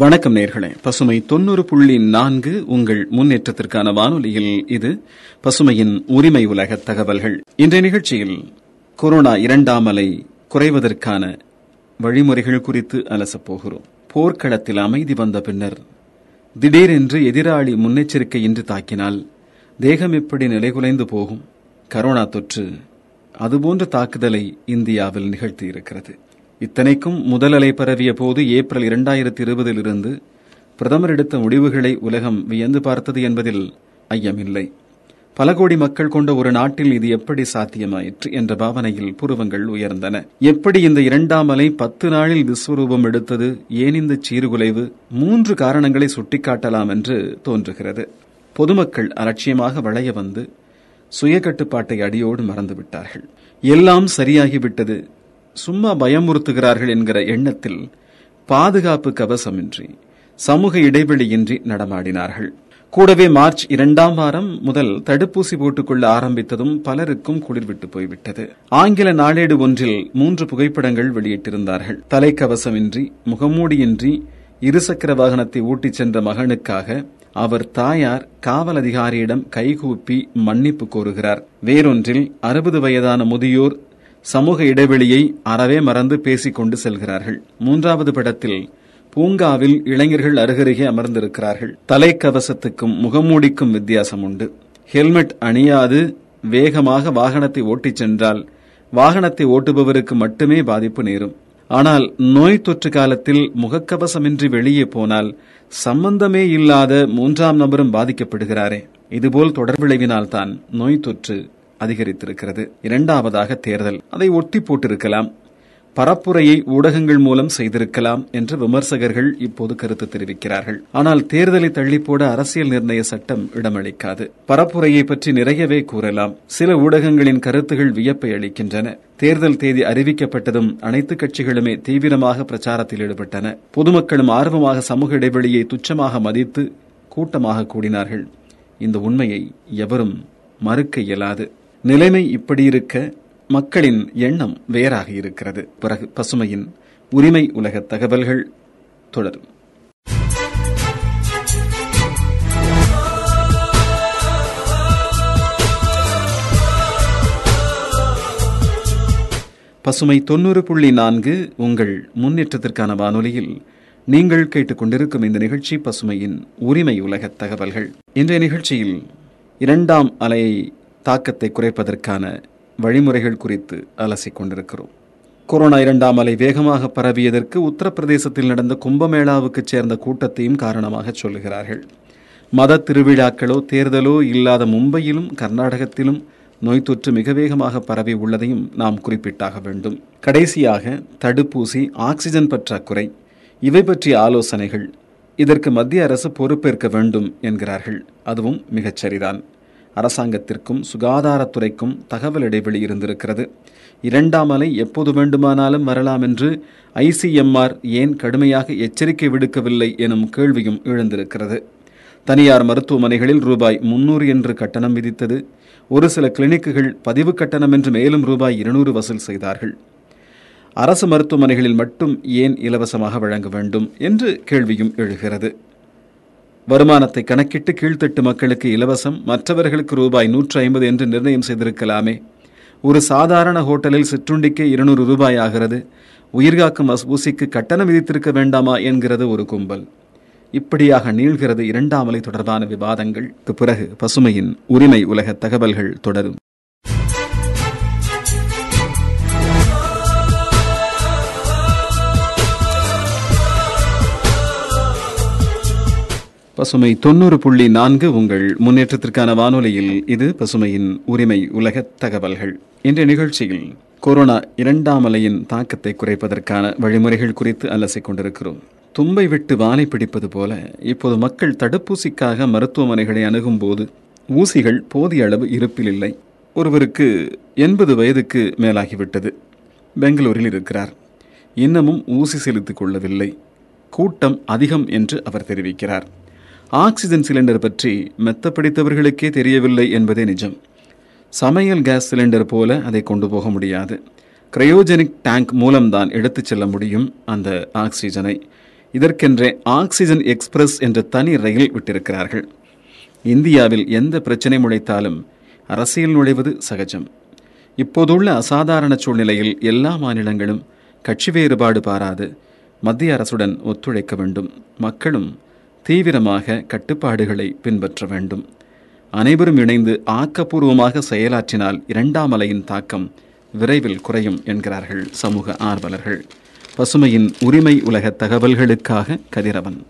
வணக்கம் நேர்களே. பசுமை தொண்ணூறு புள்ளி நான்கு உங்கள் முன்னேற்றத்திற்கான வானொலியில் இது பசுமையின் உரிமை உலக தகவல்கள். இன்றைய நிகழ்ச்சியில் கொரோனா இரண்டாம் அலை குறைவதற்கான வழிமுறைகள் குறித்து அலசப் போகிறோம். போர்க்களத்தில் அமைதி வந்த பின்னர் திடீரென்று எதிராளி முன்னெச்சரிக்கையின்றி தாக்கினால் தேகம் எப்படி நிலைகுலைந்து போகும்? கரோனா தொற்று அதுபோன்ற தாக்குதலை இந்தியாவில் நிகழ்த்தியிருக்கிறது. இத்தனைக்கும் முதல் அலை பரவிய போது ஏப்ரல் இரண்டாயிரத்தி இருபதிலிருந்து பிரதமர் எடுத்த முடிவுகளை உலகம் வியந்து பார்த்தது என்பதில் ஐயமில்லை. பல கோடி மக்கள் கொண்ட ஒரு நாட்டில் இது எப்படி சாத்தியமாயிற்று என்ற பாவனையில் புருவங்கள் உயர்ந்தன. எப்படி இந்த இரண்டாம் அலை பத்து நாளில் விஸ்வரூபம் எடுத்தது? ஏன் இந்த சீர்குலைவு? மூன்று காரணங்களை சுட்டிக்காட்டலாம் என்று தோன்றுகிறது. பொதுமக்கள் அலட்சியமாக வளைய வந்து சுய கட்டுப்பாட்டை அடியோடு மறந்துவிட்டார்கள். எல்லாம் சரியாகிவிட்டது. சும்மா பயமுறுத்துகிறார்கள் என்கிற எண்ணத்தில் பாதுகாப்பு கவசமின்றி சமூக இடைவெளியின்றி நடமாடினார்கள். கூடவே மார்ச் இரண்டாம் வாரம் முதல் தடுப்பூசி போட்டுக்கொள்ள ஆரம்பித்ததும் பலருக்கும் குளிர்விட்டு போய்விட்டது. ஆங்கில நாளேடு ஒன்றில் மூன்று புகைப்படங்கள் வெளியிட்டிருந்தார்கள். தலைக்கவசமின்றி முகமூடியின்றி இருசக்கர வாகனத்தை ஊட்டிச் சென்ற மகனுக்காக அவர் தாயார் காவல் அதிகாரியிடம் கைகூப்பி மன்னிப்பு கோருகிறார். வேறொன்றில் அறுபது வயதான முதியோர் சமூக இடைவெளியை அறவே மறந்து பேசிக் கொண்டு செல்கிறார்கள். மூன்றாவது படத்தில் பூங்காவில் இளைஞர்கள் அருகருகே அமர்ந்திருக்கிறார்கள். தலைக்கவசத்துக்கும் முகமூடிக்கும் வித்தியாசம் உண்டு ஹெல்மெட் அணியாது வேகமாக வாகனத்தை ஓட்டிச் சென்றால் வாகனத்தை ஓட்டுபவருக்கு மட்டுமே பாதிப்பு நேரும். ஆனால் நோய் தொற்று காலத்தில் முகக்கவசமின்றி வெளியே போனால் சம்பந்தமே இல்லாத மூன்றாம் நபரும் பாதிக்கப்படுகிறாரே. இதுபோல் தொடர்பிளைவினால்தான் நோய் தொற்று அதிகரித்திருக்கிறது. இரண்டாவதாக தேர்தல். அதை ஒட்டி போட்டிருக்கலாம். பரப்புரையை ஊடகங்கள் மூலம் செய்திருக்கலாம் என்று விமர்சகர்கள் இப்போது கருத்து தெரிவிக்கிறார்கள். ஆனால் தேர்தலை தள்ளிப்போட அரசியல் நிர்ணய சட்டம் இடமளிக்காது. பரப்புரையை பற்றி நிறையவே கூறலாம். சில ஊடகங்களின் கருத்துகள் வியப்பை அளிக்கின்றன. தேர்தல் தேதி அறிவிக்கப்பட்டதும் அனைத்து கட்சிகளுமே தீவிரமாக பிரச்சாரத்தில் ஈடுபட்டன. பொதுமக்களும் ஆர்வமாக சமூக இடைவெளியை துச்சமாக மதித்து கூட்டமாக கூடினார்கள். இந்த உண்மையை எவரும் மறுக்க இயலாது. நிலைமை இப்படி இருக்க மக்களின் எண்ணம் வேறாக இருக்கிறது. பிறகு பசுமையின் உரிமை உலக தகவல்கள் தொடரும். பசுமை தொண்ணூறு புள்ளி நான்கு உங்கள் முன்னேற்றத்திற்கான வானொலியில் நீங்கள் கேட்டுக்கொண்டிருக்கும் இந்த நிகழ்ச்சி பசுமையின் உரிமை உலக தகவல்கள். இன்றைய நிகழ்ச்சியில் இரண்டாம் அலையை தாக்கத்தை குறைப்பதற்கான வழிமுறைகள் குறித்து அலசிக் கொண்டிருக்கிறோம் கொரோனா இரண்டாம் அலை வேகமாக பரவியதற்கு உத்தரப்பிரதேசத்தில் நடந்த கும்பமேளாவுக்கு சேர்ந்த கூட்டத்தையும் காரணமாக சொல்லுகிறார்கள். மத திருவிழாக்களோ தேர்தலோ இல்லாத மும்பையிலும் கர்நாடகத்திலும் நோய் தொற்று மிக வேகமாக பரவி உள்ளதையும் நாம் குறிப்பிட்டாக வேண்டும். கடைசியாக தடுப்பூசி ஆக்சிஜன் பற்றாக்குறை இவை பற்றிய ஆலோசனைகள் இதற்கு மத்திய அரசு பொறுப்பேற்க வேண்டும் என்கிறார்கள். அதுவும் மிகச்சரிதான் அரசாங்கத்திற்கும் சுகாதாரத்துறைக்கும் தகவல் இடைவெளி இருந்திருக்கிறது. இரண்டாம் அலை எப்போது வேண்டுமானாலும் வரலாம் என்று ஐசிஎம்ஆர் ஏன் கடுமையாக எச்சரிக்கை விடுக்கவில்லை எனும் கேள்வியும் எழுந்திருக்கிறது. தனியார் மருத்துவமனைகளில் ரூபாய் முன்னூறு என்று கட்டணம் விதித்தது. ஒரு சில கிளினிக்குகள் பதிவு கட்டணம் என்று மேலும் ரூபாய் இருநூறு வசூல் செய்தார்கள். அரசு மருத்துவமனைகளில் மட்டும் ஏன் இலவசமாக வழங்க வேண்டும் என்று கேள்வியும் எழுகிறது. வருமானத்தை கணக்கிட்டு கீழ்த்தட்டு மக்களுக்கு இலவசம் மற்றவர்களுக்கு ரூபாய் நூற்று ஐம்பது என்று நிர்ணயம் செய்திருக்கலாமே. ஒரு சாதாரண ஹோட்டலில் சிற்றுண்டிக்கு இருநூறு ரூபாய் ஆகிறது. உயிர்காக்கும் ஊசிக்கு கட்டணம் விதித்திருக்க வேண்டாமா என்கிறது ஒரு கும்பல். இப்படியாக நீள்கிறது இரண்டாம் அலை தொடர்பான விவாதங்களுக்கு பிறகு பசுமையின் உரிமை உலக தகவல்கள் தொடரும். பசுமை தொண்ணூறு புள்ளி நான்கு உங்கள் முன்னேற்றத்திற்கான வானொலியில் இது பசுமையின் உரிமை உலக தகவல்கள். இன்றைய நிகழ்ச்சியில் கொரோனா இரண்டாம் அலையின் தாக்கத்தை குறைப்பதற்கான வழிமுறைகள் குறித்து அலசிக் கொண்டிருக்கிறோம். தும்பை விட்டு வானை பிடிப்பது போல இப்போது மக்கள் தடுப்பூசிக்காக மருத்துவமனைகளை அணுகும் போது ஊசிகள் போதிய அளவு இருப்பில் இல்லை. ஒருவருக்கு எண்பது வயதுக்கு மேலாகிவிட்டது. பெங்களூரில் இருக்கிறார். இன்னமும் ஊசி செலுத்திக் கொள்ளவில்லை. கூட்டம் அதிகம் என்று அவர் தெரிவிக்கிறார். ஆக்சிஜன் சிலிண்டர் பற்றி மெத்த பிடித்தவர்களுக்கே தெரியவில்லை என்பதே நிஜம். சமையல் கேஸ் சிலிண்டர் போல அதை கொண்டு போக முடியாது. கிரையோஜெனிக் டேங்க் மூலம்தான் எடுத்துச் செல்ல முடியும் அந்த ஆக்சிஜனை. இதற்கென்றே ஆக்சிஜன் எக்ஸ்பிரஸ் என்ற தனி ரயில் விட்டிருக்கிறார்கள். இந்தியாவில் எந்த பிரச்சனை முளைத்தாலும் அரசியல் நுழைவது சகஜம். இப்போதுள்ள அசாதாரண சூழ்நிலையில் எல்லா மாநிலங்களும் கட்சி வேறுபாடு பாராது மத்திய அரசுடன் ஒத்துழைக்க வேண்டும். மக்களும் தீவிரமாக கட்டுப்பாடுகளை பின்பற்ற வேண்டும். அனைவரும் இணைந்து ஆக்கப்பூர்வமாக செயலாற்றினால் இரண்டாம் அலையின் தாக்கம் விரைவில் குறையும் என்கிறார்கள் சமூக ஆர்வலர்கள். பசுமையின் உரிமை உலக தகவல்களுக்காக கதிரவன்.